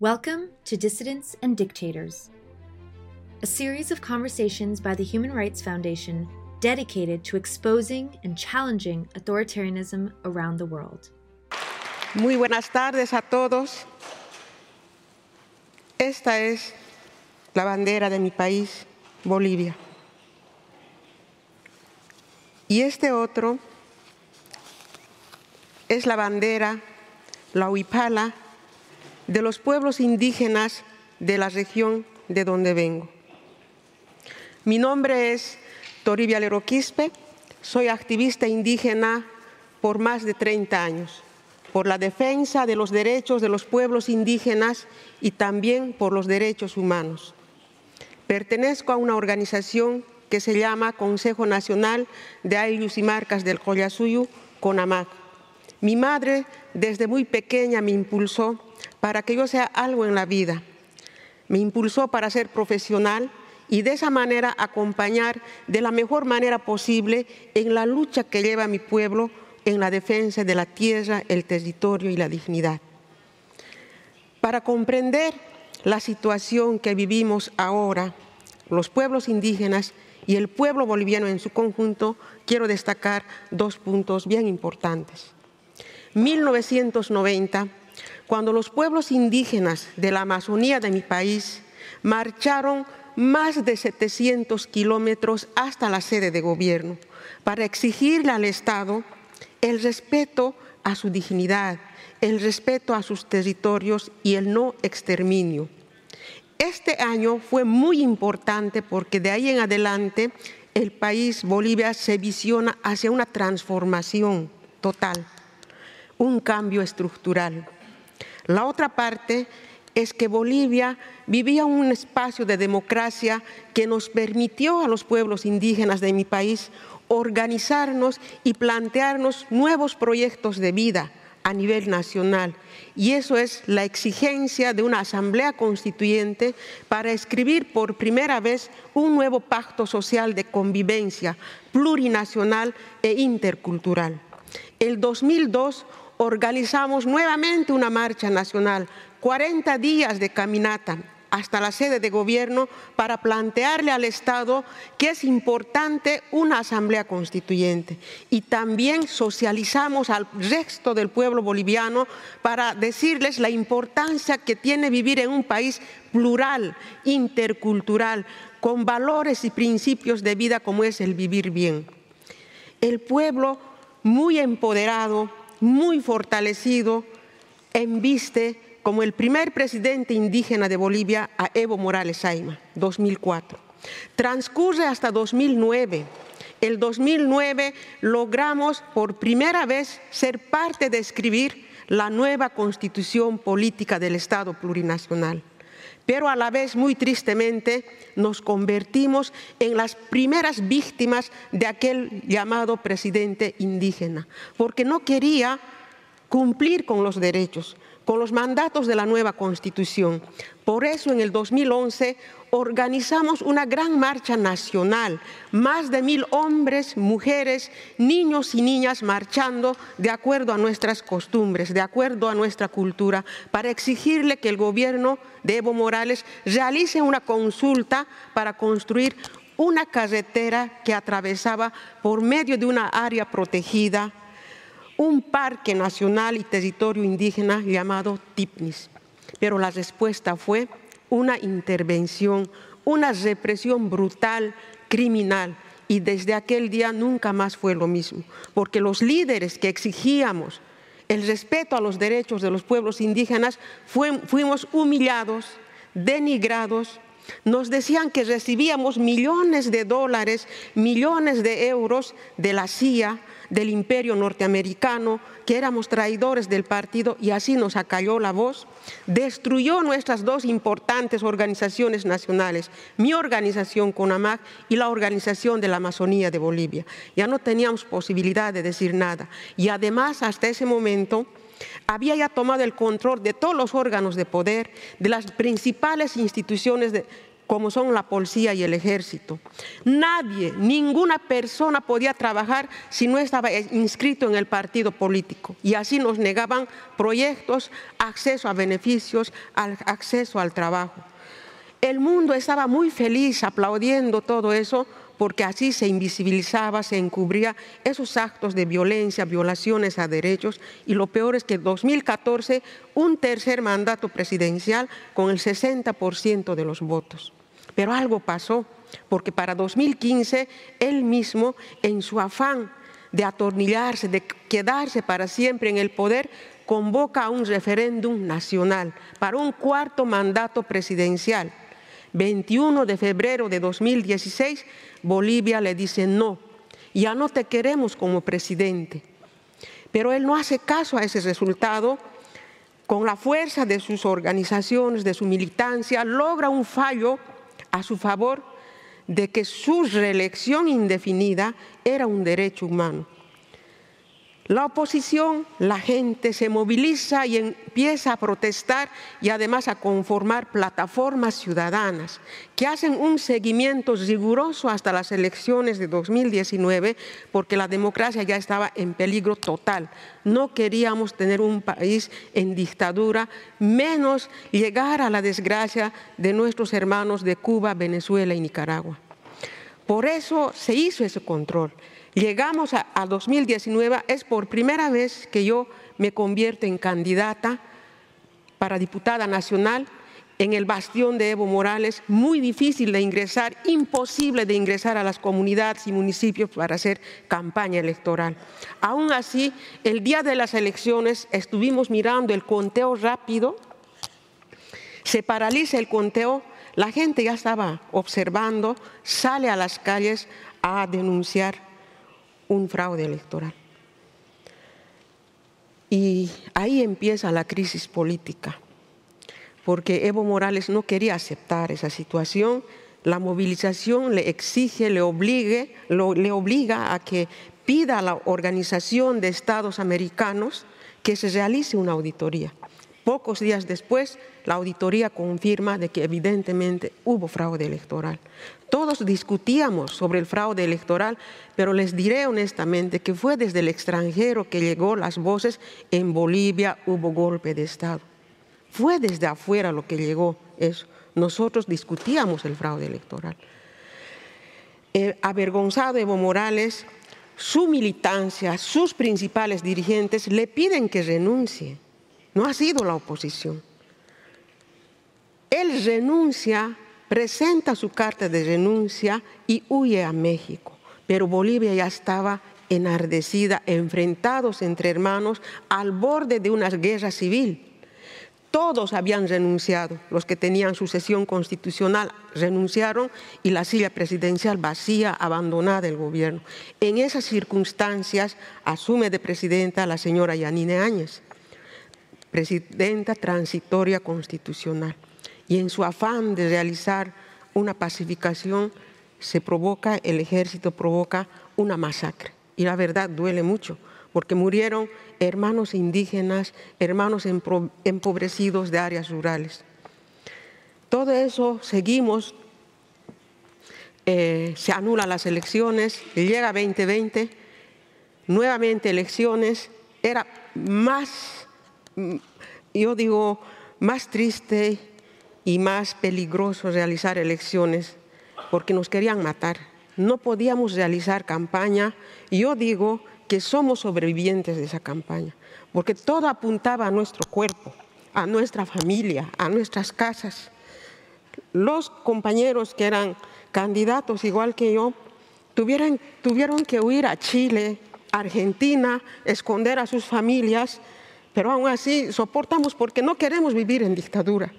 Welcome to Dissidents and Dictators, a series of conversations by the Human Rights Foundation dedicated to exposing and challenging authoritarianism around the world. Muy buenas tardes a todos. Esta es la bandera de mi país, Bolivia. Y este otro es la bandera, la huipala, de los pueblos indígenas de la región de donde vengo. Mi nombre es Toribia Leroquispe, soy activista indígena por más de 30 años, por la defensa de los derechos de los pueblos indígenas y también por los derechos humanos. Pertenezco a una organización que se llama Consejo Nacional de Ayllus y Marcas del Collasuyu, CONAMAC. Mi madre desde muy pequeña me impulsó para que yo sea algo en la vida. Me impulsó para ser profesional y de esa manera acompañar de la mejor manera posible en la lucha que lleva mi pueblo en la defensa de la tierra, el territorio y la dignidad. Para comprender la situación que vivimos ahora, los pueblos indígenas y el pueblo boliviano en su conjunto, quiero destacar dos puntos bien importantes. 1990 cuando los pueblos indígenas de la Amazonía de mi país marcharon más de 700 kilómetros hasta la sede de gobierno para exigirle al Estado el respeto a su dignidad, el respeto a sus territorios y el no exterminio. Este año fue muy importante porque de ahí en adelante el país, Bolivia, se visiona hacia una transformación total, un cambio estructural. La otra parte es que Bolivia vivía un espacio de democracia que nos permitió a los pueblos indígenas de mi país organizarnos y plantearnos nuevos proyectos de vida a nivel nacional. Y eso es la exigencia de una asamblea constituyente para escribir por primera vez un nuevo pacto social de convivencia plurinacional e intercultural. El 2002 organizamos nuevamente una marcha nacional, 40 días de caminata hasta la sede de gobierno para plantearle al Estado que es importante una asamblea constituyente. Y también socializamos al resto del pueblo boliviano para decirles la importancia que tiene vivir en un país plural, intercultural, con valores y principios de vida como es el vivir bien. El pueblo muy empoderado, muy fortalecido, enviste como el primer presidente indígena de Bolivia a Evo Morales Aima, 2004. Transcurre hasta 2009. El 2009 logramos por primera vez ser parte de escribir la nueva constitución política del Estado plurinacional. Pero a la vez, muy tristemente, nos convertimos en las primeras víctimas de aquel llamado presidente indígena, porque no quería cumplir con los derechos, con los mandatos de la nueva Constitución. Por eso en el 2011 organizamos una gran marcha nacional, más de mil hombres, mujeres, niños y niñas marchando de acuerdo a nuestras costumbres, de acuerdo a nuestra cultura, para exigirle que el gobierno de Evo Morales realice una consulta para construir una carretera que atravesaba por medio de una área protegida un parque nacional y territorio indígena llamado TIPNIS. Pero la respuesta fue una intervención, una represión brutal, criminal. Y desde aquel día nunca más fue lo mismo, porque los líderes que exigíamos el respeto a los derechos de los pueblos indígenas fuimos humillados, denigrados, nos decían que recibíamos millones de dólares, millones de euros de la CIA, del imperio norteamericano, que éramos traidores del partido y así nos acalló la voz, destruyó nuestras dos importantes organizaciones nacionales, mi organización CONAMAC y la organización de la Amazonía de Bolivia. Ya no teníamos posibilidad de decir nada y además hasta ese momento había ya tomado el control de todos los órganos de poder, de las principales instituciones como son la policía y el ejército. Nadie, ninguna persona podía trabajar si no estaba inscrito en el partido político. Y así nos negaban proyectos, acceso a beneficios, acceso al trabajo. El mundo estaba muy feliz aplaudiendo todo eso porque así se invisibilizaba, se encubría esos actos de violencia, violaciones a derechos y lo peor es que en 2014 un tercer mandato presidencial con el 60% de los votos. Pero algo pasó, porque para 2015 él mismo, en su afán de atornillarse, de quedarse para siempre en el poder, convoca a un referéndum nacional para un cuarto mandato presidencial. 21 de febrero de 2016 Bolivia le dice no, ya no te queremos como presidente. Pero él no hace caso a ese resultado. Con la fuerza de sus organizaciones, de su militancia, logra un fallo a su favor de que su reelección indefinida era un derecho humano. La oposición, la gente se moviliza y empieza a protestar y además a conformar plataformas ciudadanas que hacen un seguimiento riguroso hasta las elecciones de 2019 porque la democracia ya estaba en peligro total. No queríamos tener un país en dictadura, menos llegar a la desgracia de nuestros hermanos de Cuba, Venezuela y Nicaragua. Por eso se hizo ese control. Llegamos a, 2019, es por primera vez que yo me convierto en candidata para diputada nacional en el bastión de Evo Morales, muy difícil de ingresar, imposible de ingresar a las comunidades y municipios para hacer campaña electoral. Aún así, el día de las elecciones estuvimos mirando el conteo rápido, se paraliza el conteo, la gente ya estaba observando, sale a las calles a denunciar un fraude electoral. Y ahí empieza la crisis política, porque Evo Morales no quería aceptar esa situación, la movilización le exige, le, obligue, le obliga a que pida a la Organización de Estados Americanos que se realice una auditoría. Pocos días después, la auditoría confirma de que evidentemente hubo fraude electoral. Todos discutíamos sobre el fraude electoral, pero les diré honestamente que fue desde el extranjero que llegó las voces en Bolivia hubo golpe de Estado. Fue desde afuera lo que llegó eso. Nosotros discutíamos el fraude electoral. Eh, avergonzado Evo Morales, su militancia, sus principales dirigentes le piden que renuncie no ha sido la oposición. Él renuncia, presenta su carta de renuncia y huye a México. Pero Bolivia ya estaba enardecida, enfrentados entre hermanos al borde de una guerra civil. Todos habían renunciado, los que tenían sucesión constitucional renunciaron y la silla presidencial vacía, abandonada el gobierno. En esas circunstancias asume de presidenta la señora Yanine Áñez presidenta transitoria constitucional. Y en su afán de realizar una pacificación, se provoca, el ejército provoca una masacre. Y la verdad duele mucho, porque murieron hermanos indígenas, hermanos empobrecidos de áreas rurales. Todo eso seguimos, eh, se anulan las elecciones, llega 2020, nuevamente elecciones, era más yo digo, más triste y más peligroso realizar elecciones porque nos querían matar. No podíamos realizar campaña. Yo digo que somos sobrevivientes de esa campaña, porque todo apuntaba a nuestro cuerpo, a nuestra familia, a nuestras casas. Los compañeros que eran candidatos igual que yo tuvieron, tuvieron que huir a Chile, Argentina, esconder a sus familias pero aún así soportamos porque no queremos vivir en dictadura.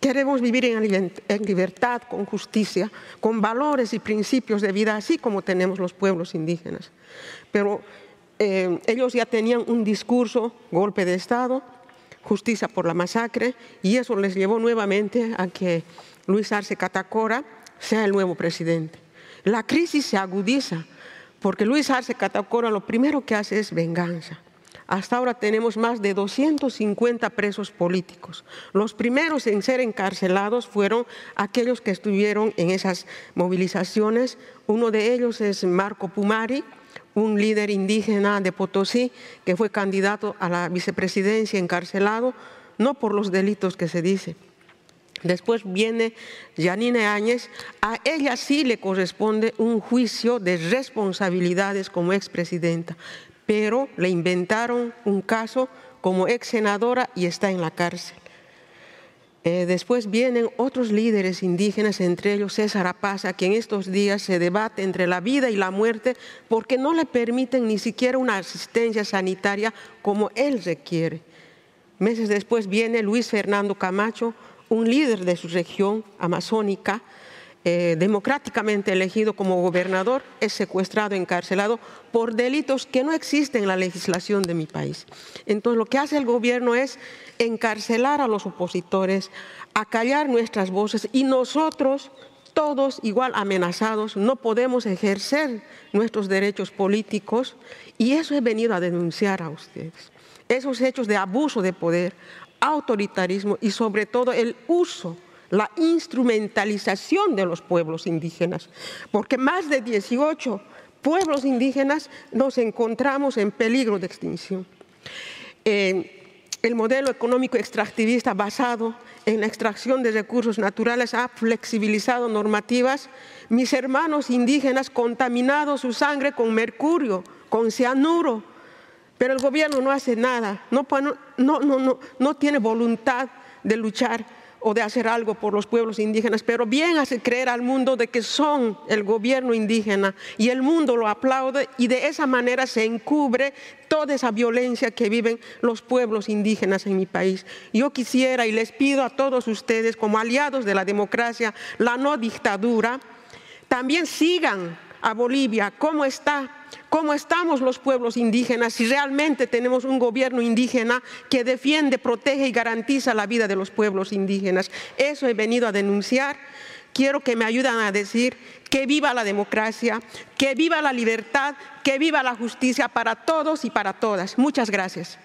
Queremos vivir en libertad, con justicia, con valores y principios de vida, así como tenemos los pueblos indígenas. Pero eh, ellos ya tenían un discurso, golpe de Estado, justicia por la masacre, y eso les llevó nuevamente a que Luis Arce Catacora sea el nuevo presidente. La crisis se agudiza porque Luis Arce Catacora lo primero que hace es venganza Hasta ahora tenemos más de 250 presos políticos. Los primeros en ser encarcelados fueron aquellos que estuvieron en esas movilizaciones. Uno de ellos es Marco Pumari, un líder indígena de Potosí que fue candidato a la vicepresidencia encarcelado, no por los delitos que se dice. Después viene Janine Áñez, a ella sí le corresponde un juicio de responsabilidades como expresidenta, pero le inventaron un caso como ex senadora y está en la cárcel. Eh, después vienen otros líderes indígenas, entre ellos César Apaza, que en estos días se debate entre la vida y la muerte porque no le permiten ni siquiera una asistencia sanitaria como él requiere. Meses después viene Luis Fernando Camacho, un líder de su región amazónica, eh, democráticamente elegido como gobernador, es secuestrado, encarcelado por delitos que no existen en la legislación de mi país. Entonces, lo que hace el gobierno es encarcelar a los opositores, acallar nuestras voces y nosotros, todos igual amenazados, no podemos ejercer nuestros derechos políticos y eso he venido a denunciar a ustedes. Esos hechos de abuso de poder, autoritarismo y sobre todo el uso la instrumentalización de los pueblos indígenas, porque más de 18 pueblos indígenas nos encontramos en peligro de extinción. el modelo económico extractivista basado en la extracción de recursos naturales ha flexibilizado normativas. Mis hermanos indígenas contaminado su sangre con mercurio, con cianuro, pero el gobierno no hace nada, no, no, no, no tiene voluntad de luchar o de hacer algo por los pueblos indígenas, pero bien hace creer al mundo de que son el gobierno indígena y el mundo lo aplaude y de esa manera se encubre toda esa violencia que viven los pueblos indígenas en mi país. Yo quisiera y les pido a todos ustedes como aliados de la democracia, la no dictadura, también sigan a Bolivia, cómo está, cómo estamos los pueblos indígenas, si realmente tenemos un gobierno indígena que defiende, protege y garantiza la vida de los pueblos indígenas. Eso he venido a denunciar. Quiero que me ayuden a decir que viva la democracia, que viva la libertad, que viva la justicia para todos y para todas. Muchas gracias.